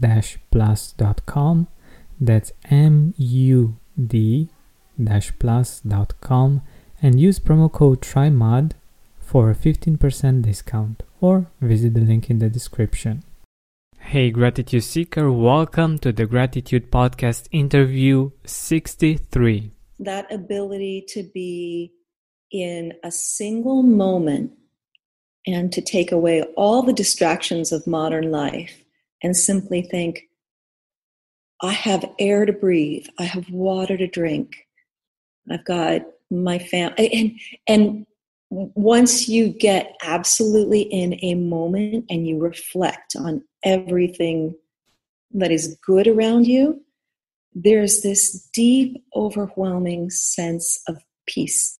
mood-plus.com. That's M U D plus.com and use promo code TRYMUD for a 15% discount or visit the link in the description. Hey, Gratitude Seeker, welcome to the Gratitude Podcast interview 63. That ability to be in a single moment and to take away all the distractions of modern life and simply think, I have air to breathe, I have water to drink, I've got my family and and once you get absolutely in a moment and you reflect on everything that is good around you there's this deep overwhelming sense of peace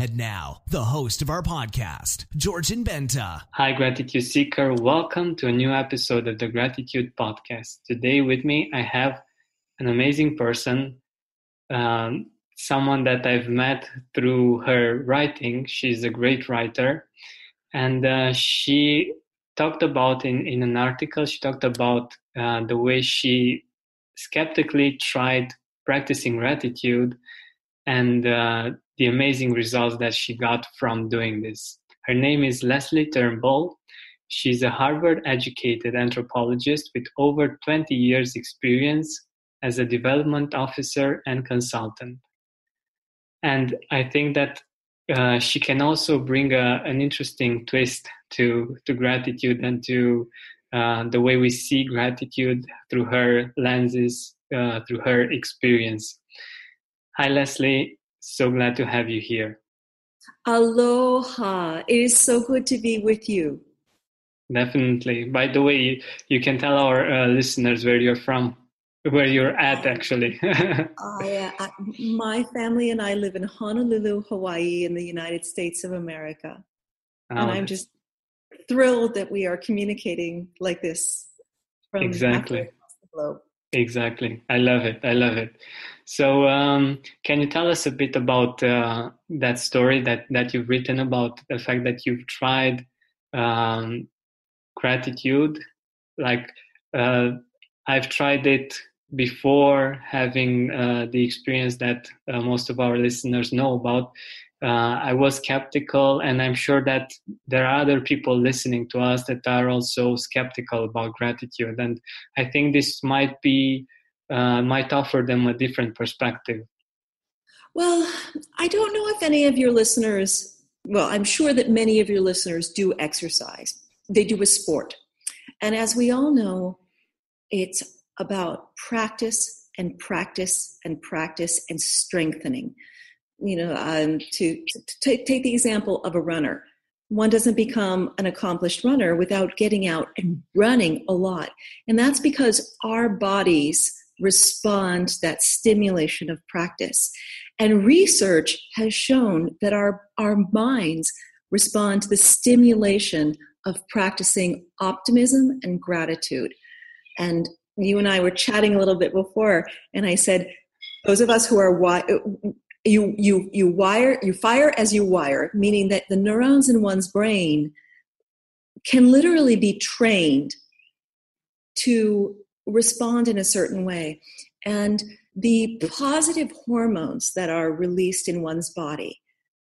And now, the host of our podcast, Georgian Benta. Hi, Gratitude Seeker. Welcome to a new episode of the Gratitude Podcast. Today, with me, I have an amazing person, um, someone that I've met through her writing. She's a great writer. And uh, she talked about in, in an article, she talked about uh, the way she skeptically tried practicing gratitude and uh, the amazing results that she got from doing this. Her name is Leslie Turnbull. She's a Harvard educated anthropologist with over 20 years' experience as a development officer and consultant. And I think that uh, she can also bring a, an interesting twist to, to gratitude and to uh, the way we see gratitude through her lenses, uh, through her experience. Hi, Leslie. So glad to have you here. Aloha. It is so good to be with you. Definitely. By the way, you can tell our uh, listeners where you're from, where you're at actually. I, uh, my family and I live in Honolulu, Hawaii, in the United States of America. Oh, and I'm just thrilled that we are communicating like this from exactly. across the globe. Exactly. I love it. I love it. So, um, can you tell us a bit about uh, that story that, that you've written about the fact that you've tried um, gratitude? Like, uh, I've tried it before having uh, the experience that uh, most of our listeners know about uh, I was skeptical, and I'm sure that there are other people listening to us that are also skeptical about gratitude. And I think this might be uh, might offer them a different perspective. Well, I don't know if any of your listeners. Well, I'm sure that many of your listeners do exercise. They do a sport, and as we all know, it's about practice and practice and practice and strengthening you know, um, to, to take, take the example of a runner. one doesn't become an accomplished runner without getting out and running a lot. And that's because our bodies respond to that stimulation of practice. And research has shown that our, our minds respond to the stimulation of practicing optimism and gratitude. And you and I were chatting a little bit before, and I said, those of us who are you you you wire you fire as you wire, meaning that the neurons in one's brain can literally be trained to respond in a certain way. And the positive hormones that are released in one's body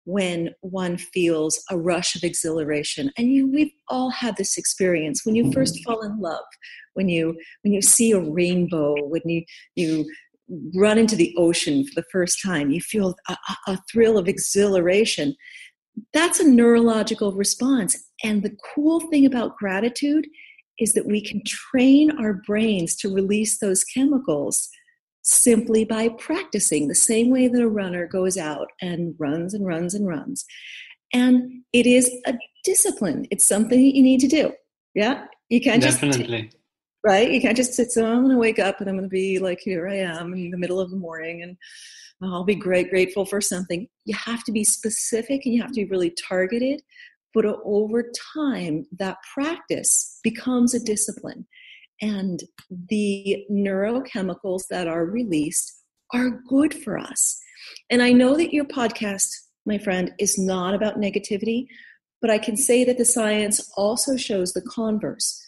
when one feels a rush of exhilaration and you we've all had this experience. When you mm-hmm. first fall in love when you when you see a rainbow when you you run into the ocean for the first time you feel a, a thrill of exhilaration that's a neurological response. And the cool thing about gratitude is that we can train our brains to release those chemicals simply by practicing the same way that a runner goes out and runs and runs and runs. And it is a discipline. It's something that you need to do. Yeah. You can't Definitely. just right? You can't just sit, so I'm gonna wake up and I'm gonna be like, here I am in the middle of the morning and I'll be great grateful for something. You have to be specific and you have to be really targeted but over time, that practice becomes a discipline. And the neurochemicals that are released are good for us. And I know that your podcast, my friend, is not about negativity, but I can say that the science also shows the converse.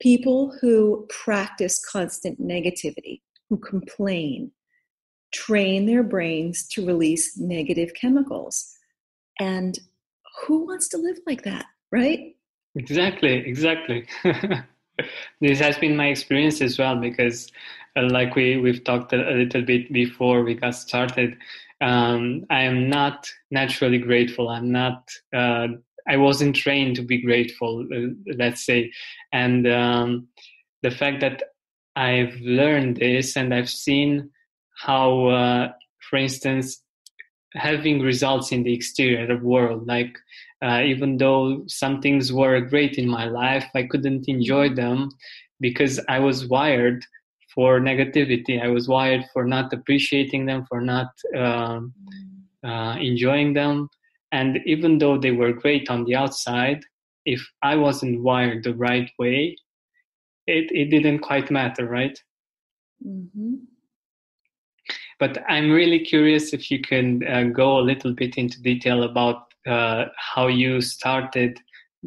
People who practice constant negativity, who complain, train their brains to release negative chemicals. And who wants to live like that, right? Exactly, exactly. this has been my experience as well because, uh, like we we've talked a, little bit before we got started, um, I am not naturally grateful. I'm not. Uh, I wasn't trained to be grateful, uh, let's say, and um, the fact that I've learned this and I've seen how, uh, for instance, having results in the exterior world. Like, uh, even though some things were great in my life, I couldn't enjoy them because I was wired for negativity. I was wired for not appreciating them, for not uh, uh, enjoying them. And even though they were great on the outside, if I wasn't wired the right way, it, it didn't quite matter, right? Mm-hmm. But I'm really curious if you can uh, go a little bit into detail about uh, how you started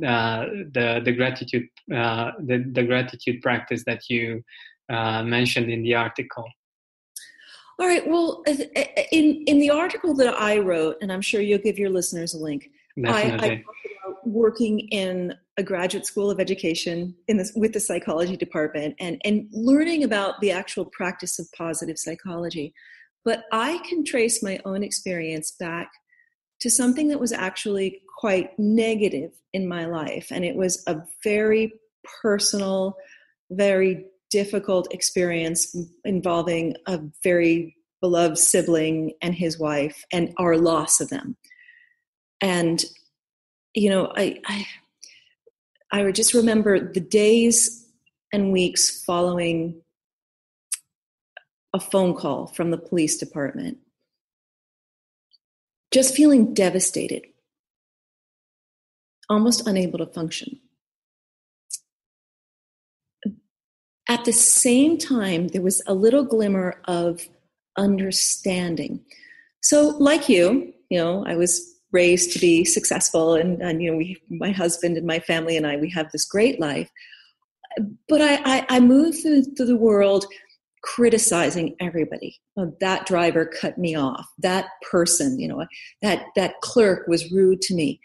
uh, the the gratitude uh, the, the gratitude practice that you uh, mentioned in the article. All right. Well, in in the article that I wrote, and I'm sure you'll give your listeners a link. Definitely. I, I about working in a graduate school of education in this, with the psychology department and, and learning about the actual practice of positive psychology. But I can trace my own experience back to something that was actually quite negative in my life. And it was a very personal, very difficult experience involving a very beloved sibling and his wife and our loss of them. And, you know, I, I, I would just remember the days and weeks following a phone call from the police department. Just feeling devastated, almost unable to function. At the same time, there was a little glimmer of understanding. So, like you, you know, I was raised to be successful, and, and you know, we, my husband and my family and I, we have this great life. But I, I, I moved through, through the world criticizing everybody. Oh, that driver cut me off. That person, you know, that that clerk was rude to me.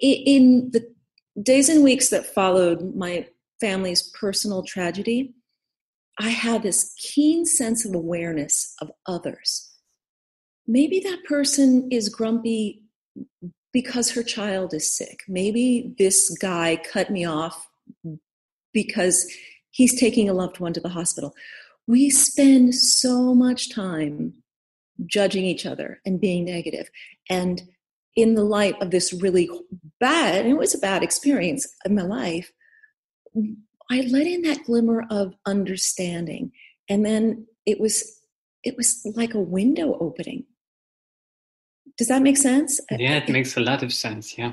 In the days and weeks that followed my family's personal tragedy, I had this keen sense of awareness of others. Maybe that person is grumpy because her child is sick. Maybe this guy cut me off because he's taking a loved one to the hospital. We spend so much time judging each other and being negative. And in the light of this really bad, and it was a bad experience in my life, I let in that glimmer of understanding. And then it was it was like a window opening. Does that make sense? Yeah, it makes a lot of sense. Yeah.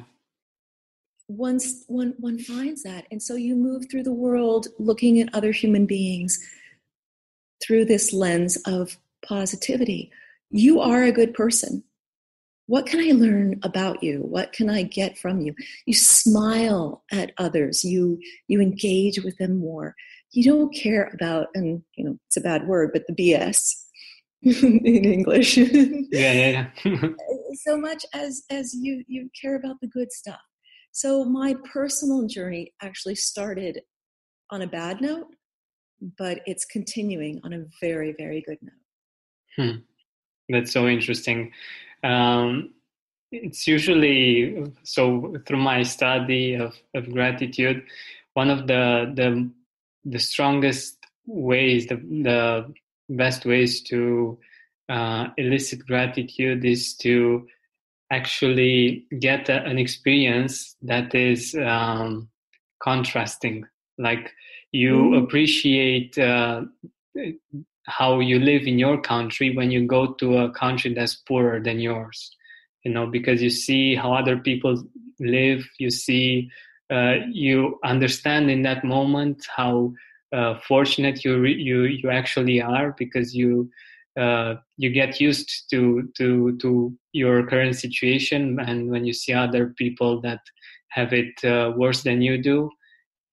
Once one one finds that. And so you move through the world looking at other human beings through this lens of positivity. You are a good person what can I learn about you? What can I get from you? You smile at others. You you engage with them more. You don't care about, and you know it's a bad word, but the BS in English. yeah, yeah, yeah. so much as as you you care about the good stuff. So my personal journey actually started on a bad note, but it's continuing on a very very good note. Hmm. That's so interesting. Um, it's usually so through my study of, of gratitude, one of the the the strongest ways, the the best ways to uh, elicit gratitude is to actually get a, an experience that is um, contrasting. Like you mm. appreciate uh, how you live in your country when you go to a country that's poorer than yours you know because you see how other people live you see uh, you understand in that moment how uh, fortunate you re- you you actually are because you uh, you get used to to to your current situation. And when you see other people that have it uh, worse than you do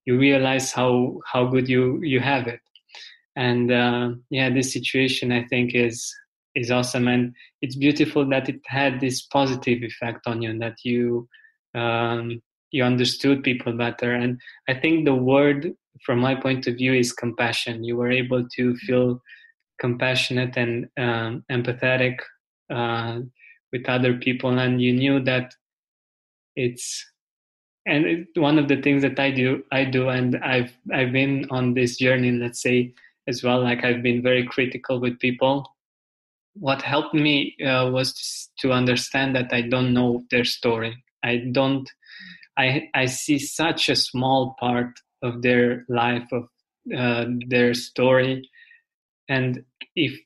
you realize how how good you you have it. And uh, yeah this situation i think is is awesome. And it's beautiful that it had this positive effect on you and that you um, you understood people better. And i think the word from my point of view is compassion. You were able to feel compassionate and um, empathetic uh, with other people and you knew that it's and it, one of the things that i do i do and i've i've been on this journey let's say as well like i've been very critical with people what helped me uh, was to, to understand that I don't know their story. I don't. I I see such a small part of their life of uh, their story, and if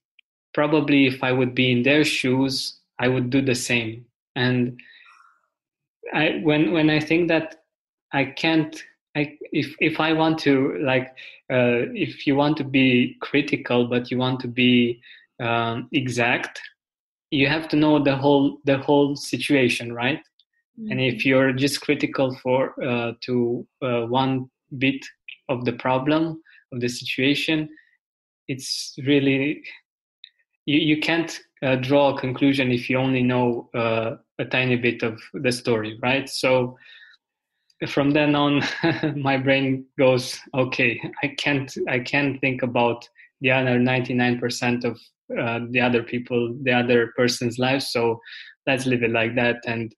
probably if I would be in their shoes, I would do the same. And I when when I think that I can't I, if if I want to like uh, if you want to be critical but you want to be um, exact you have to know the whole the whole situation right mm-hmm. and if mm-hmm. you're just critical for uh, to uh, one bit of the problem of the situation it's really you, you can't uh, draw a conclusion if you only know uh, a tiny bit of the story right so from then on my brain goes okay i can't i can't think about the other 99% of uh, the other people, the other person's life. So let's live it like that and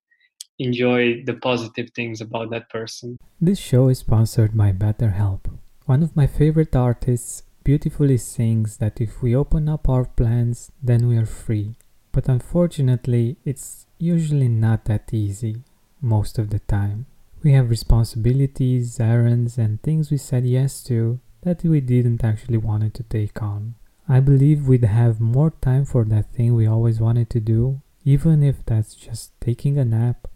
enjoy the positive things about that person. This show is sponsored by BetterHelp. One of my favorite artists beautifully sings that if we open up our plans, then we are free. But unfortunately, it's usually not that easy most of the time. We have responsibilities, errands, and things we said yes to that we didn't actually want to take on. I believe we'd have more time for that thing we always wanted to do, even if that's just taking a nap,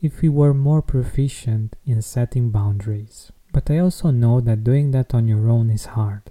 if we were more proficient in setting boundaries. But I also know that doing that on your own is hard.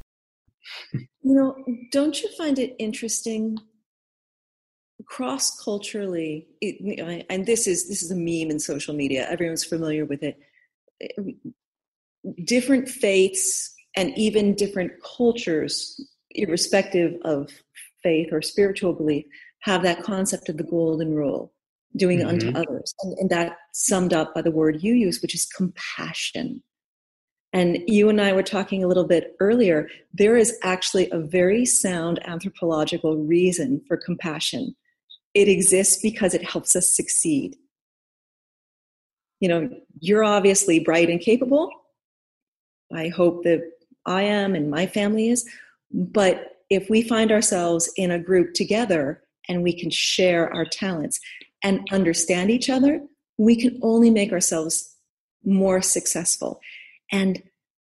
You know, don't you find it interesting cross culturally and this is this is a meme in social media everyone's familiar with it different faiths and even different cultures irrespective of faith or spiritual belief have that concept of the golden rule doing mm-hmm. unto others and, and that summed up by the word you use which is compassion and you and I were talking a little bit earlier, there is actually a very sound anthropological reason for compassion. It exists because it helps us succeed. You know, you're obviously bright and capable. I hope that I am and my family is. But if we find ourselves in a group together and we can share our talents and understand each other, we can only make ourselves more successful. And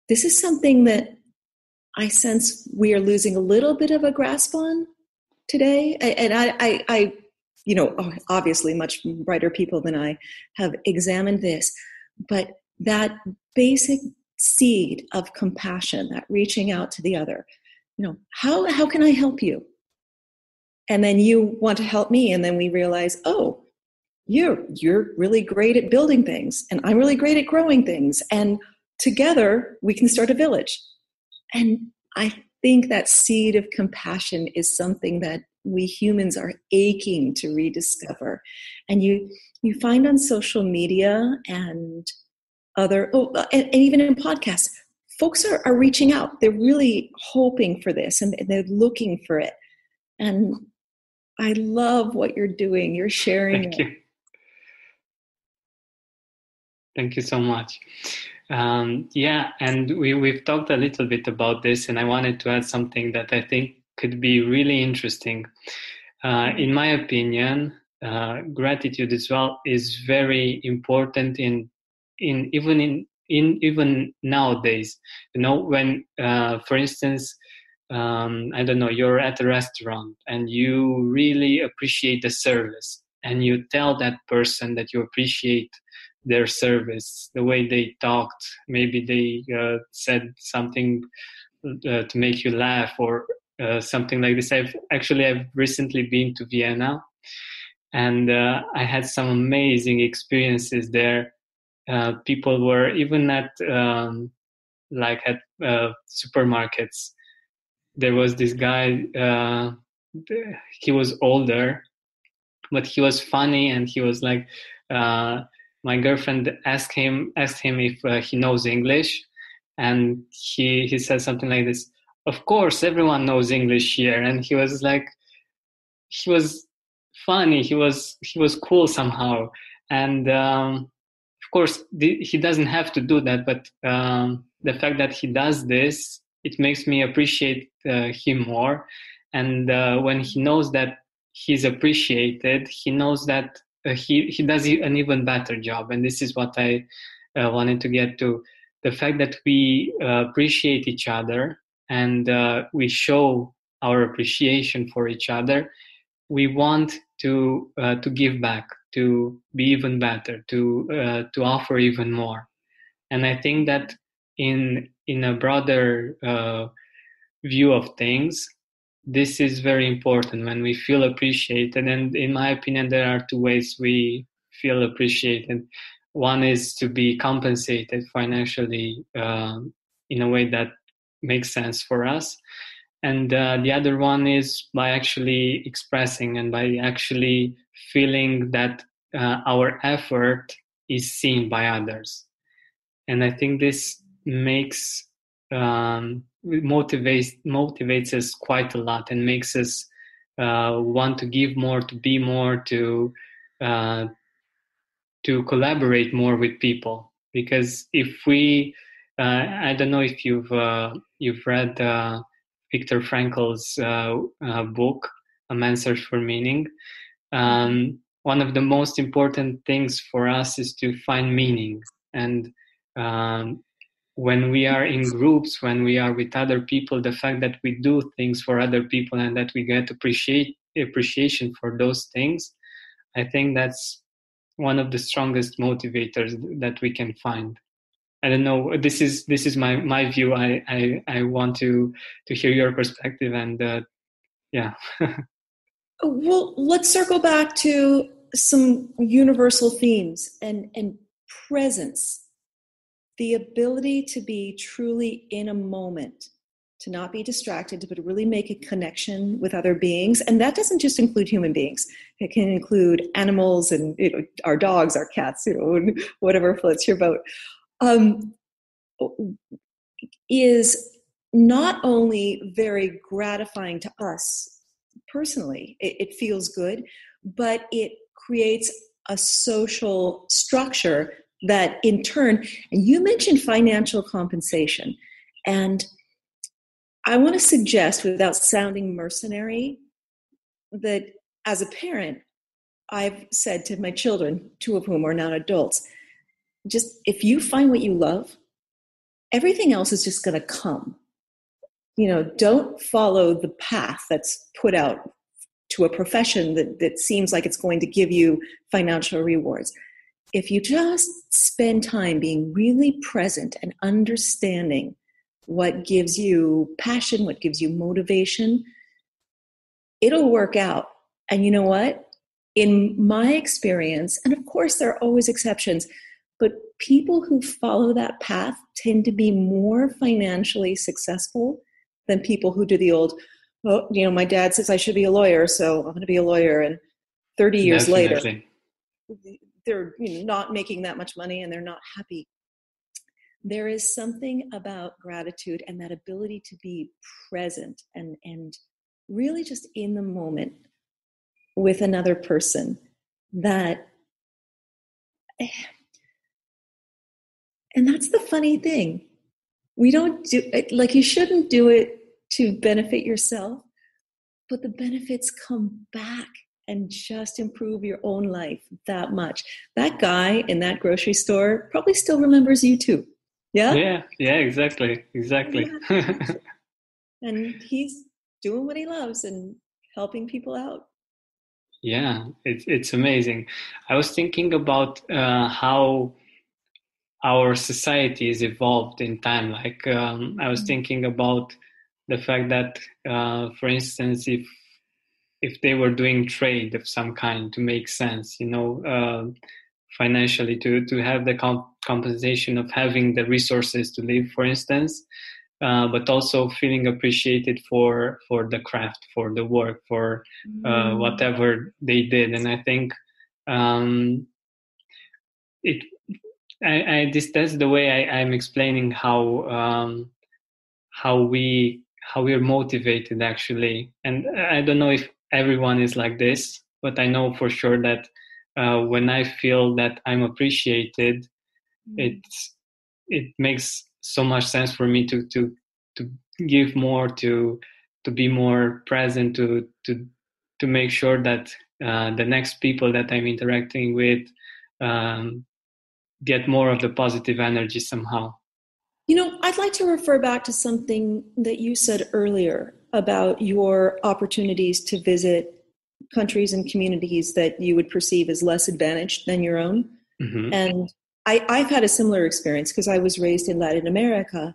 this is something that I sense we are losing a little bit of a grasp on today. And I, I, I you know, oh, obviously much brighter people than I have examined this, but that basic seed of compassion, that reaching out to the other, you know, how, how can I help you? And then you want to help me, and then we realize, oh, you're you're really great at building things, and I'm really great at growing things, and together we can start a village. And I think that seed of compassion is something that we humans are aching to rediscover. And you you find on social media and other oh, uh, and, and even in podcasts, folks are, are reaching out. They're really hoping for this and they're looking for it. And I love what you're doing. You're sharing Thank it. You. Thank you so much. Um, yeah, and we, we've talked a little bit about this, and I wanted to add something that I think could be really interesting. Uh, in my opinion, uh, gratitude as well is very important in in even in in even nowadays. You know, when uh, for instance, um, I don't know, you're at a restaurant and you really appreciate the service, and you tell that person that you appreciate their service, the way they talked. Maybe they uh, said something uh, to make you laugh, or uh, something like this. I've actually I've recently been to Vienna, and uh, I had some amazing experiences there. Uh, people were even at um, like at uh, supermarkets. There was this guy. He was older, but he was funny, and he was like. Uh, my girlfriend asked him asked him if he knows English, and he he said something like this of course everyone knows english here. And he was like he was funny he was he was cool somehow. And um, of course the, he doesn't have to do that but um, the fact that he does this it makes me appreciate uh, him more. And uh, when he knows that he's appreciated he knows that uh, he he does an even better job and this is what i uh, wanted to get to the fact that we uh, appreciate each other and uh, we show our appreciation for each other, we want to uh, to give back, to be even better, to uh, to offer even more. And I think that in in a broader uh, view of things, this is very important when we feel appreciated. And in my opinion, there are two ways we feel appreciated. One is to be compensated financially uh, in a way that makes sense for us. And uh, the other one is by actually expressing and by actually feeling that uh, our effort is seen by others. And I think this makes um, motivates motivates us quite a lot and makes us uh, want to give more, to be more, to uh, to collaborate more with people. Because if we uh, i don't know if you've uh, you've read uh, Viktor Frankl's book a man's search for meaning. Um, one of the most important things for us is to find meaning and um, when we are in groups when we are with other people the fact that we do things for other people and that we get appreciate appreciation for those things i think that's one of the strongest motivators that we can find. I don't know this is this is my my view. I i, I want to to hear your perspective and uh, yeah. Well let's circle back to some universal themes and and presence the ability to be truly in a moment to not be distracted, but really make a connection with other beings. And that doesn't just include human beings. It can include animals and you know, our dogs, our cats, you know, whatever floats your boat. Um, is not only very gratifying to us personally, it, it feels good, but it creates a social structure that in turn, and you mentioned financial compensation. And I want to suggest, without sounding mercenary, that as a parent, I've said to my children, two of whom are now adults, just if you find what you love, everything else is just going to come. You know, don't follow the path that's put out to a profession that, that seems like it's going to give you financial rewards. If you just spend time being really present and understanding what gives you passion, what gives you motivation, it'll work out. And you know what? In my experience, and of course there are always exceptions, but people who follow that path tend to be more financially successful than people who do the old, oh, you know, my dad says I should be a lawyer, so I'm going to be a lawyer. And 30 years later, they're you know, not making that much money and they're not happy. There is something about gratitude and that ability to be present and and really just in the moment with another person that and that's the funny thing. We don't do like you shouldn't do it to benefit yourself but the benefits come back and just improve your own life that much that guy in that grocery store probably still remembers you too yeah. Yeah. Yeah. Exactly. Exactly. Yeah. and he's doing what he loves and helping people out. Yeah, it's it's amazing. I was thinking about uh, how our society has evolved in time. Like um, I was mm-hmm. thinking about the fact that, uh, for instance, if if they were doing trade of some kind to make sense, you know, uh, financially to to have the comp- compensation of having the resources to live, for instance, uh, but also feeling appreciated for for the craft, for the work, for uh, mm. whatever they did, and I think um, it. I, I this that's the way I, I'm explaining how um, how we how we're motivated actually, and I don't know if everyone is like this, but I know for sure that uh, when I feel that I'm appreciated, mm. it it makes so much sense for me to to to give more, to to be more present, to to to make sure that uh, the next people that I'm interacting with um, get more of the positive energy somehow. You know, I'd like to refer back to something that you said earlier about your opportunities to visit countries and communities that you would perceive as less advantaged than your own. Mm-hmm. And I, I've had a similar experience because I was raised in Latin America,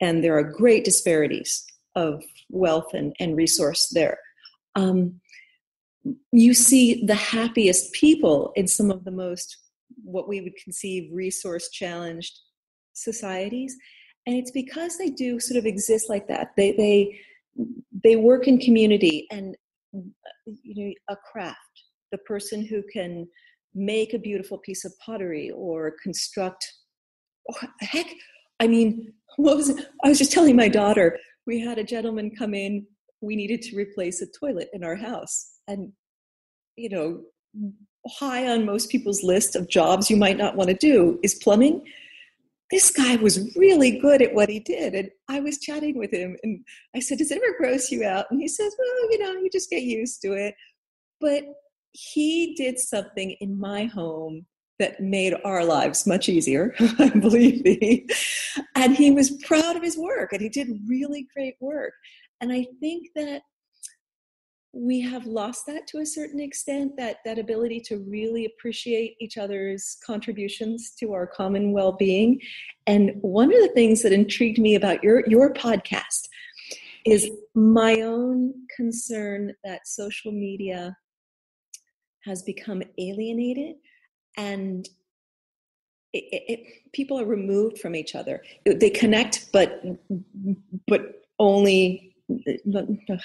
and there are great disparities of wealth and, and resource there. Um, you see the happiest people in some of the most what we would conceive resource challenged societies and it's because they do sort of exist like that they they they work in community and you know a craft. The person who can make a beautiful piece of pottery or construct oh, heck i mean what was it? i was just telling my daughter we had a gentleman come in we needed to replace a toilet in our house. And you know high on most people's list of jobs you might not want to do is plumbing this guy was really good at what he did. And I was chatting with him and I said, Does it ever gross you out? And he says, Well, you know, you just get used to it. But he did something in my home that made our lives much easier, believe me. And he was proud of his work and he did really great work. And I think that we have lost that to a certain extent that that ability to really appreciate each other's contributions to our common well-being. And one of the things that intrigued me about your your podcast is my own concern that social media has become alienated and it, it, it, people are removed from each other. They connect but but only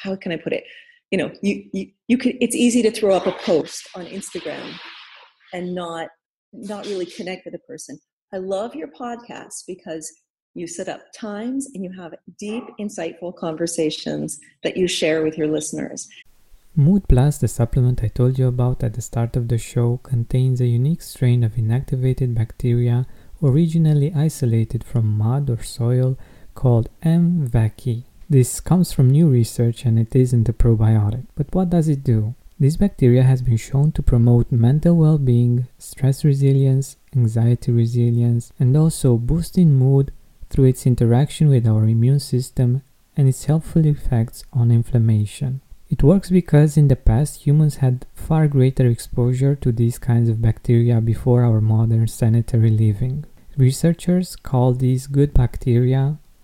how can i put it you know you, you you could it's easy to throw up a post on instagram and not not really connect with a person i love your podcast because you set up times and you have deep insightful conversations that you share with your listeners Mood Plus, the supplement I told you about at the start of the show, contains a unique strain of inactivated bacteria originally isolated from mud or soil called M. vaccae. This comes from new research and it isn't a probiotic. But what does it do? This bacteria has been shown to promote mental well being, stress resilience, anxiety resilience, and also boosting mood through its interaction with our immune system and its helpful effects on inflammation. It works because in the past humans had far greater exposure to these kinds of bacteria before our modern sanitary living. Researchers call these good bacteria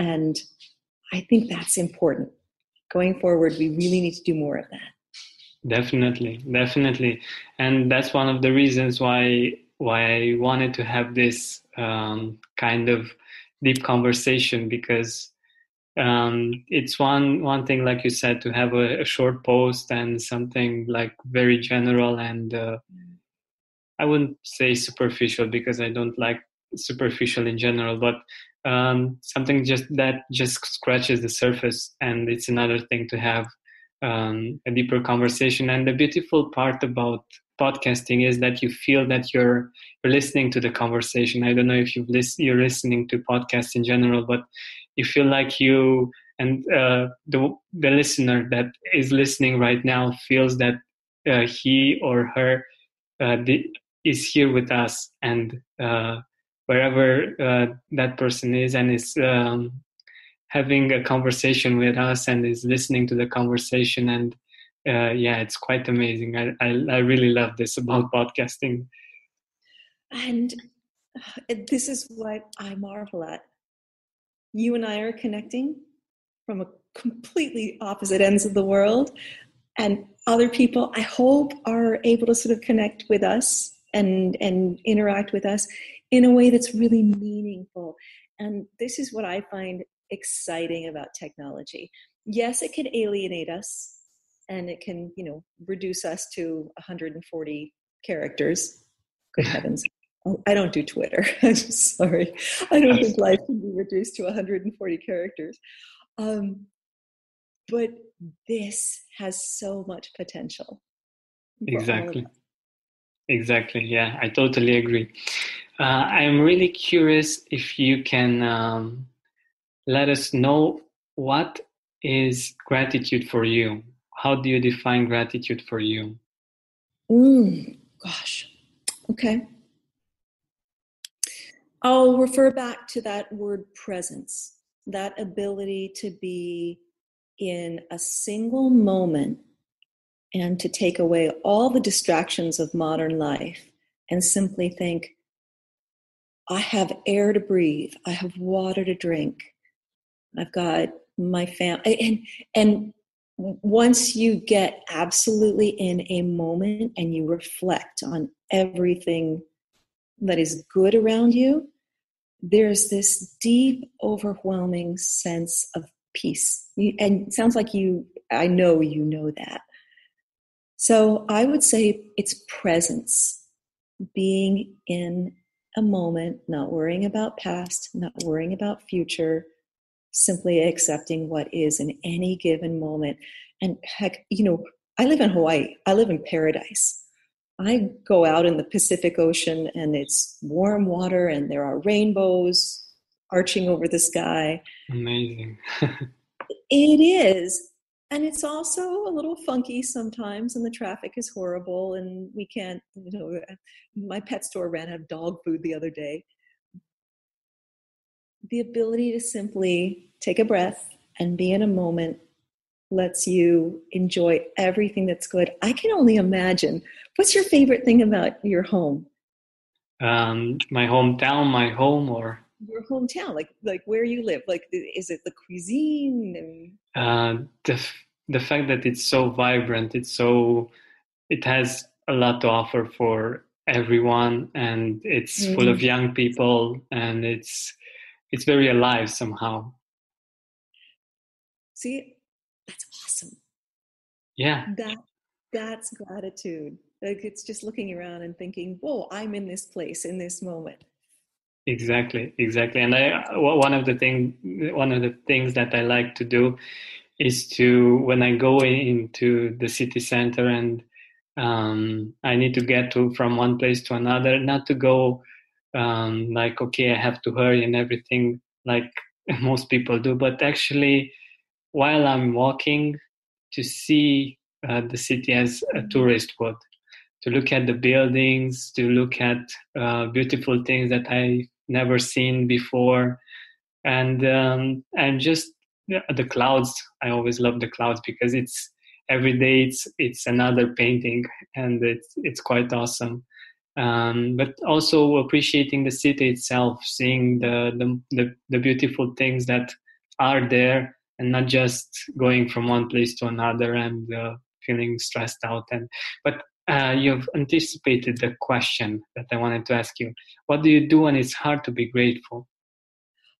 And I think that's important. Going forward, we really need to do more of that. Definitely, definitely, and that's one of the reasons why why I wanted to have this um, kind of deep conversation because um, it's one one thing, like you said, to have a, a short post and something like very general and uh, I wouldn't say superficial because I don't like superficial in general, but um, something just that just scratches the surface, and it's another thing to have um, a deeper conversation. And the beautiful part about podcasting is that you feel that you're you're listening to the conversation. I don't know if you've list, you're listening to podcasts in general, but you feel like you and uh, the the listener that is listening right now feels that uh, he or her uh, is here with us and uh, wherever uh, that person is and is um, having a conversation with us and is listening to the conversation and uh, yeah it's quite amazing. I, I, I really love this about podcasting. And uh, this is what i marvel at. You and i are connecting from a completely opposite ends of the world and other people i hope are able to sort of connect with us and and interact with us in a way that's really meaningful. And this is what I find exciting about technology. Yes, it can alienate us and it can, you know, reduce us to 140 characters. Good heavens. Oh, I don't do Twitter. I'm sorry. I don't think life can be reduced to 140 characters. Um, but this has so much potential. Exactly. Exactly. Yeah, I totally agree. Uh, I'm really curious if you can um, let us know what is gratitude for you. How do you define gratitude for you? Mm, gosh. Okay. I'll refer back to that word presence, that ability to be in a single moment and to take away all the distractions of modern life and simply think, I have air to breathe. I have water to drink. I've got my family. And, and once you get absolutely in a moment and you reflect on everything that is good around you, there's this deep, overwhelming sense of peace. And sounds like you, I know you know that. So I would say it's presence, being in a moment, not worrying about past, not worrying about future, simply accepting what is in any given moment. And heck, you know, I live in Hawaii, I live in paradise. I go out in the Pacific Ocean and it's warm water and there are rainbows arching over the sky. Amazing. it is and it's also a little funky sometimes and the traffic is horrible and we can't you know my pet store ran out of dog food the other day. The ability to simply take a breath and be in a moment lets you enjoy everything that's good. I can only imagine. What's your favorite thing about your home? Um, my hometown my home or your hometown like like where you live like is it the cuisine and uh, the the fact that it's so vibrant it's so it has a lot to offer for everyone and it's mm-hmm. full of mm-hmm. young people and it's it's very alive somehow see that's awesome yeah that that's gratitude like it's just looking around and thinking whoa i'm in this place in this moment exactly exactly. And i one of the thing one of the things that i like to do is to when I go into the city center and um, I need to get to from one place to another, not to go um, like okay, I have to hurry and everything like most people do, but actually while I'm walking to see uh, the city as a tourist would, to look at the buildings, to look at uh, beautiful things that I've never seen before, and um, and just the clouds. I always love the clouds because it's every day it's it's another painting, and it's it's quite awesome. Um, but also appreciating the city itself, seeing the, the the the beautiful things that are there and not just going from one place to another and uh, feeling stressed out and but uh, you've anticipated the question that i wanted to ask you. What do you do when it's hard to be grateful?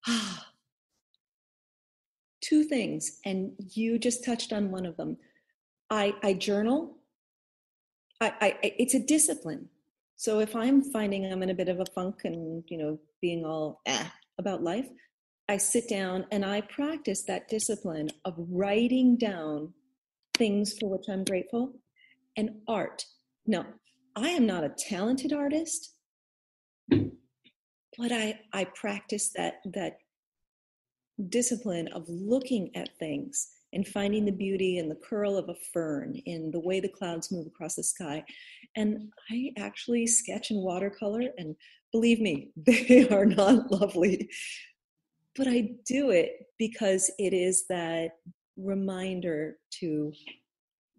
Two things and you just touched on one of them. I i journal. I, I it's a discipline. So if i'm finding i'm in a bit of a funk and you know being all eh about life I sit down and I practice that discipline of writing down things for which I'm grateful and art. Now, I am not a talented artist, but I, I practice that, that discipline of looking at things and finding the beauty in the curl of a fern, in the way the clouds move across the sky. And I actually sketch in watercolor, and believe me, they are not lovely but I do it because it is that reminder to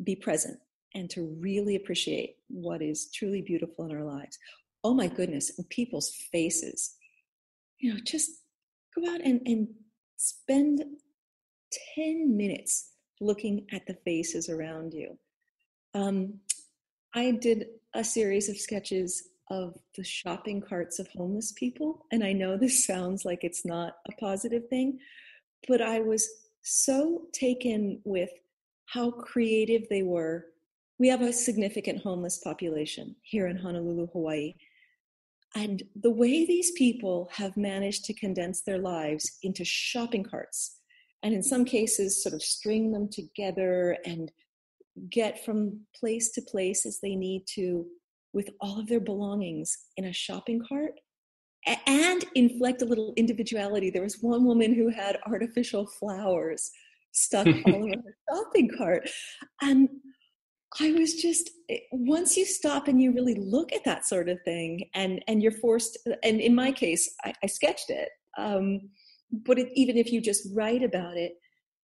be present and to really appreciate what is truly beautiful in our lives. Oh my goodness, and people's faces. You know, just go out and, and spend 10 minutes looking at the faces around you. Um, I did a series of sketches of the shopping carts of homeless people. And I know this sounds like it's not a positive thing, but I was so taken with how creative they were. We have a significant homeless population here in Honolulu, Hawaii. And the way these people have managed to condense their lives into shopping carts, and in some cases, sort of string them together and get from place to place as they need to with all of their belongings in a shopping cart and inflect a little individuality. There was one woman who had artificial flowers stuck all over her shopping cart. And I was just eh, once you stop and you really look at that sort of thing, and and you're forced. And in my case, I, I sketched it. Um, but it, even if you just write about it,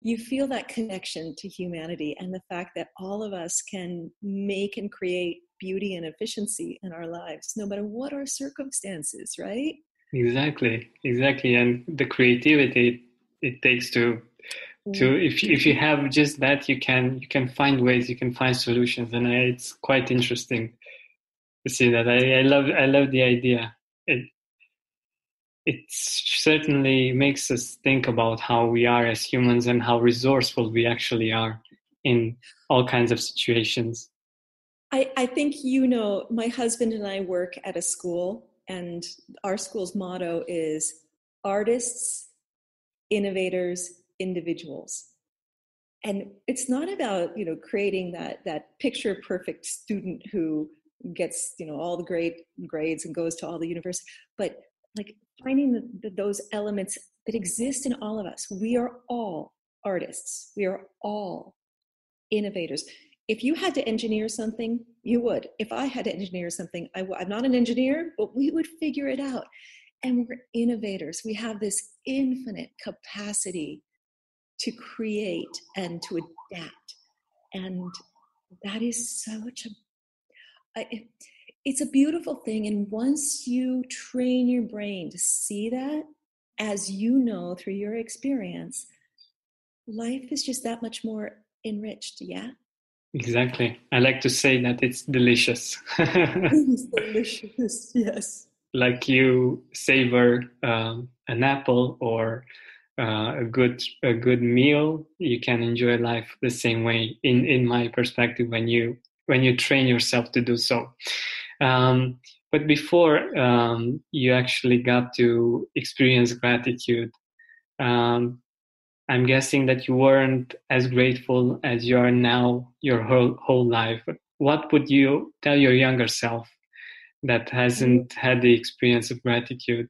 you feel that connection to humanity and the fact that all of us can make and create beauty and efficiency in our lives, no matter what our circumstances, right? Exactly, exactly. And the creativity it takes to to if if you have just that you can you can find ways you can find solutions and uh, it's quite interesting to see that. I, I love i love the idea. It it certainly makes us think about how we are as humans and how resourceful we actually are in all kinds of situations. I, I think you know, my husband and I work at a school, and our school's motto is artists, innovators, individuals. And it's not about you know creating that that picture perfect student who gets you know all the great grades and goes to all the university, but like finding the, the, those elements that exist in all of us. We are all artists. We are all innovators if you had to engineer something, you would. If I had to engineer something, I w- I'm not an engineer, but we would figure it out. And we're innovators. We have this infinite capacity to create and to adapt. And that is such a, a it's a beautiful thing. And once you train your brain to see that, as you know through your experience, life is just that much more enriched. Yeah. Exactly. I like to say that it's delicious. it's delicious, yes. Like you savor um, an apple or uh, a good a good meal, you can enjoy life the same way. In in my perspective, when you when you train yourself to do so. Um, but before um, you actually got to experience gratitude, um, I'm guessing that you weren't as grateful as you are now your whole, whole life. What would you tell your younger self that hasn't had the experience of gratitude?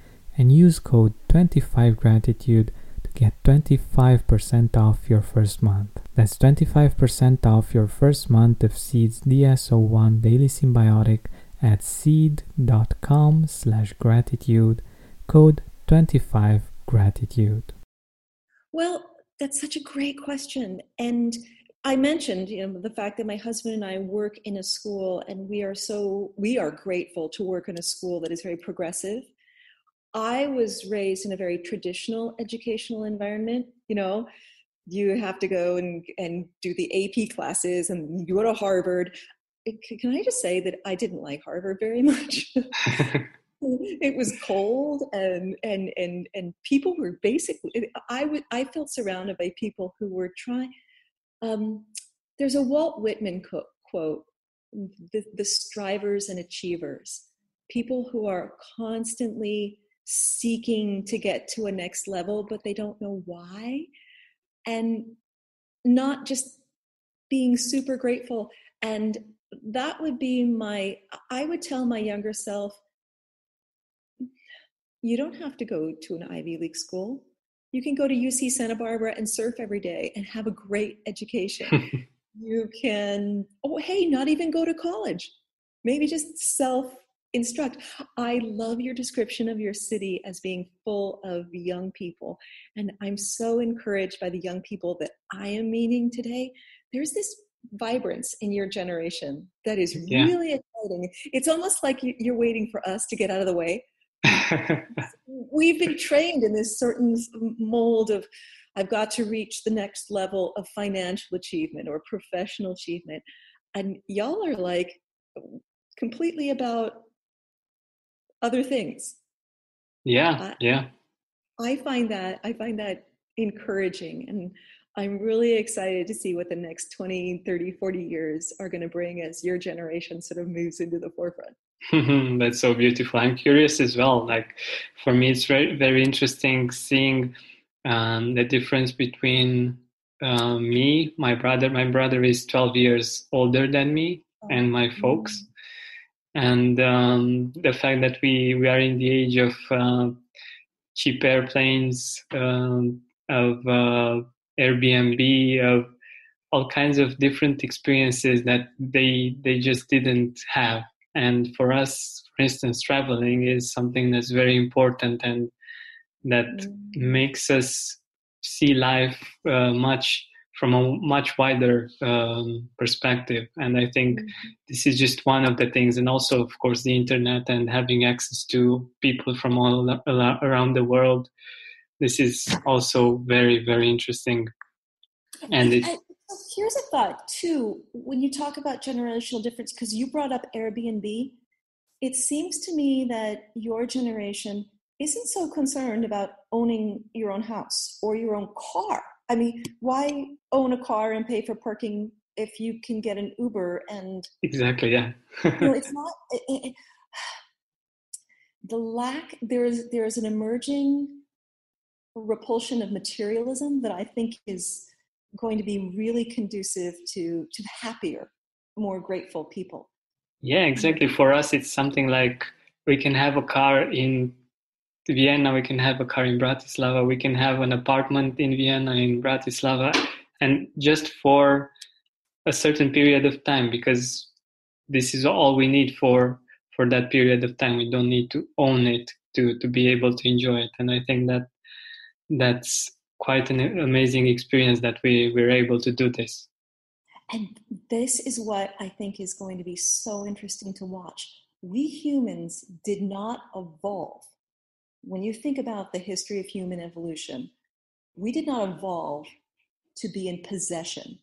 and use code 25gratitude to get 25% off your first month. That's 25% off your first month of Seed's DS01 Daily Synbiotic at seed.com slash gratitude, code 25gratitude. Well, that's such a great question. And I mentioned, you know, the fact that my husband and I work in a school and we are so we are grateful to work in a school that is very progressive. I was raised in a very traditional educational environment, you know, you have to go and, and do the AP classes and you go to Harvard. Can I just say that I didn't like Harvard very much? it was cold and and and and people were basically i would i felt surrounded by people who were trying um, there's a walt whitman quote the, the strivers and achievers people who are constantly seeking to get to a next level but they don't know why and not just being super grateful and that would be my i would tell my younger self you don't have to go to an Ivy League school. You can go to UC Santa Barbara and surf every day and have a great education. you can, oh, hey, not even go to college. Maybe just self instruct. I love your description of your city as being full of young people. And I'm so encouraged by the young people that I am meeting today. There's this vibrance in your generation that is yeah. really exciting. It's almost like you're waiting for us to get out of the way We've been trained in this certain mold of I've got to reach the next level of financial achievement or professional achievement. And y'all are like completely about other things. Yeah, yeah. I find that I find that encouraging and I'm really excited to see what the next 20, 30, 40 years are going to bring as your generation sort of moves into the forefront. That's so beautiful. I'm curious as well. Like for me, it's very very interesting seeing um, the difference between uh, me, my brother. My brother is 12 years older than me, oh. and my folks, and um, the fact that we we are in the age of uh, cheap airplanes, um, of uh, Airbnb, of all kinds of different experiences that they they just didn't have. And for us, for instance, traveling is something that's very important and that mm. makes us see life uh, much from a much wider um, perspective. And I think mm-hmm. this is just one of the things. And also, of course, the internet and having access to people from all around the world. This is also very, very interesting. And it, I, here's a thought too. When you talk about generational difference, because you brought up Airbnb, it seems to me that your generation isn't so concerned about owning your own house or your own car. I mean, why own a car and pay for parking if you can get an Uber and exactly, yeah. you know, it's not eh, eh, eh, it, it, the lack. There is there is an emerging repulsion of materialism that I think is going to be really conducive to to happier, more grateful people. Yeah, um, exactly. For us, it's something like we can have a car in Vienna, we can have a car in Bratislava, we can have an apartment in Vienna, in Bratislava, and just for a certain period of time, because this is all we need for for that period of time. We don't need to own it to to be able to enjoy it, and I think that that's quite an amazing experience that we we're able to do this. And this is what I think is going to be so interesting to watch. We humans did not evolve when you think about the history of human evolution, we did not evolve to be in possession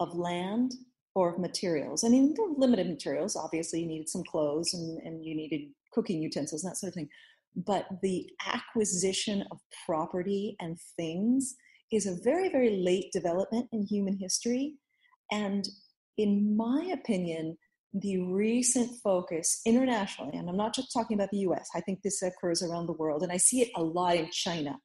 of land or of materials. I mean, there were limited materials. Obviously, you needed some clothes and, and you needed cooking utensils and that sort of thing. But the acquisition of property and things is a very, very late development in human history. And in my opinion, the recent focus internationally, and I'm not just talking about the US, I think this occurs around the world, and I see it a lot in China.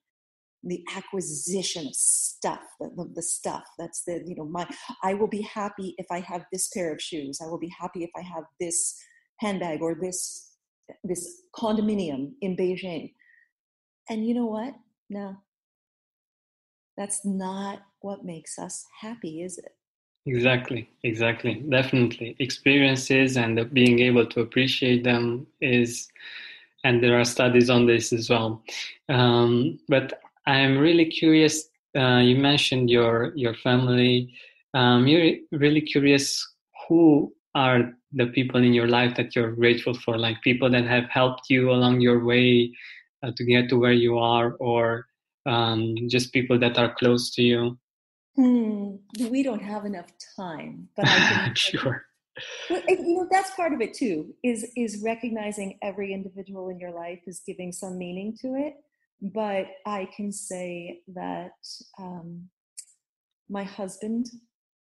The acquisition of stuff, the, the, stuff. That's the, you know, my, I will be happy if I have this pair of shoes. I will be happy if I have this handbag or this, this condominium in Beijing. And you know what? No, that's not what makes us happy, is it? Exactly, exactly. Definitely. Experiences and being able to appreciate them is, and there are studies on this as well. Um, but I'm really curious. Uh, you mentioned your your family. Um, you're really curious who are the people in your life that you're grateful for, like people that have helped you along your way uh, to get to where you are, or um, just people that are close to you. Hmm, we don't have enough time, but I can. sure. Well, you know that's part of it too. Is is recognizing every individual in your life is giving some meaning to it. But I can say that um, my husband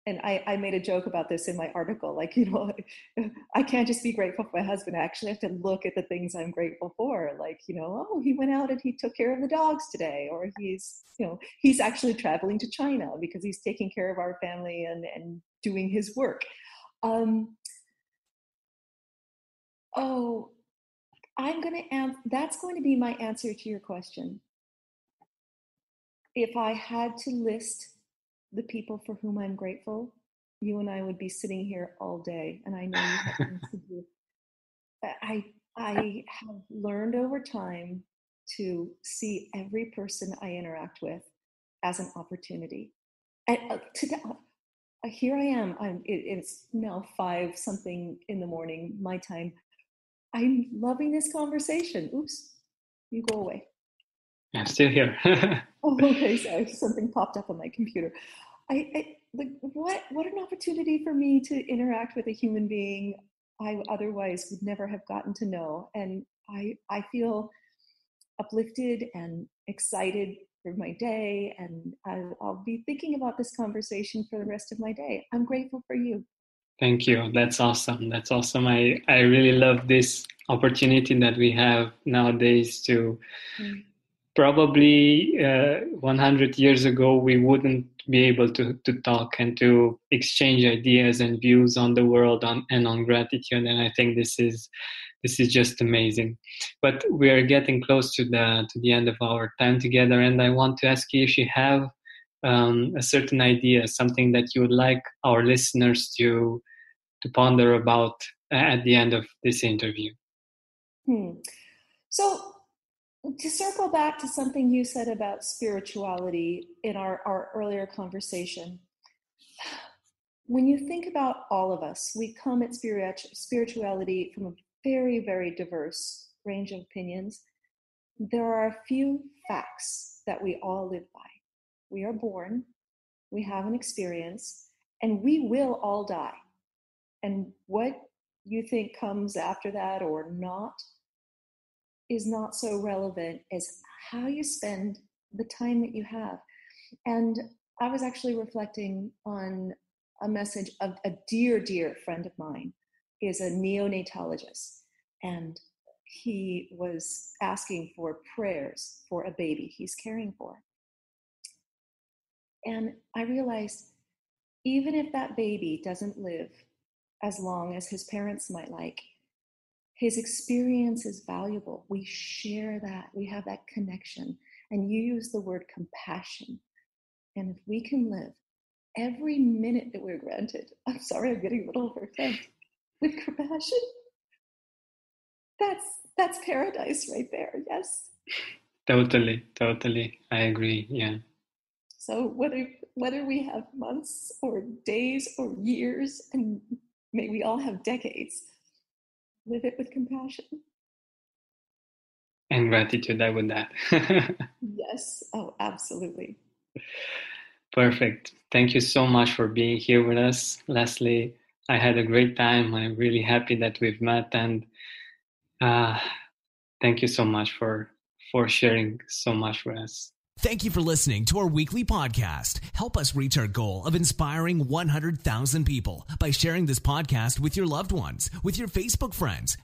and I, I made a joke about this in my article like you know i can't just be grateful for my husband. I actually have to look at the things i'm grateful for like you know oh he went out and he took care of the dogs today or he's you know he's actually traveling to china because he's taking care of our family and and doing his work. Um oh i'm going to answer that's going to be my answer to your question. If i had to list the people for whom I'm grateful, you and I would be sitting here all day. And I know you have things to do. I I have learned over time to see every person I interact with as an opportunity. And uh, today, uh, here I am. I'm, it, it's now five something in the morning, my time. I'm loving this conversation. Oops, you go away. I'm still here. oh, okay. Sorry, something popped up on my computer. I, I like what what an opportunity for me to interact with a human being I otherwise would never have gotten to know, and I I feel uplifted and excited for my day, and I'll, I'll be thinking about this conversation for the rest of my day. I'm grateful for you. Thank you. That's awesome. That's awesome. I, I really love this opportunity that we have nowadays to mm probably uh, 100 years ago we wouldn't be able to, to talk and to exchange ideas and views on the world on, and on gratitude and i think this is this is just amazing. But we are getting close to the to the end of our time together, and I want to ask you if you have um, a certain idea, something that you would like our listeners to to ponder about at the end of this interview. Hmm. So, to circle back to something you said about spirituality in our, our earlier conversation, when you think about all of us, we come at spirituality from a very, very diverse range of opinions. There are a few facts that we all live by. We are born, we have an experience, and we will all die. And what you think comes after that or not is not so relevant as how you spend the time that you have. And I was actually reflecting on a message of a dear, dear friend of mine is a neonatologist, and he was asking for prayers for a baby he's caring for. And I realized even if that baby doesn't live as long as his parents might like, his experience is valuable. We share that, we have that connection. And you use the word compassion. And if we can live every minute that we're granted, I'm sorry, I'm getting a little overwhelmed, with compassion, that's that's paradise right there, yes. Totally, totally. I agree. Yeah. So whether whether we have months or days or years, and may we all have decades, live it with compassion. And gratitude, I would add. yes. Oh, absolutely. Perfect. Thank you so much for being here with us, Leslie. I had a great time. I'm really happy that we've met, and uh, thank you so much for for sharing so much with us. Thank you for listening to our weekly podcast. Help us reach our goal of inspiring 100,000 people by sharing this podcast with your loved ones, with your Facebook friends,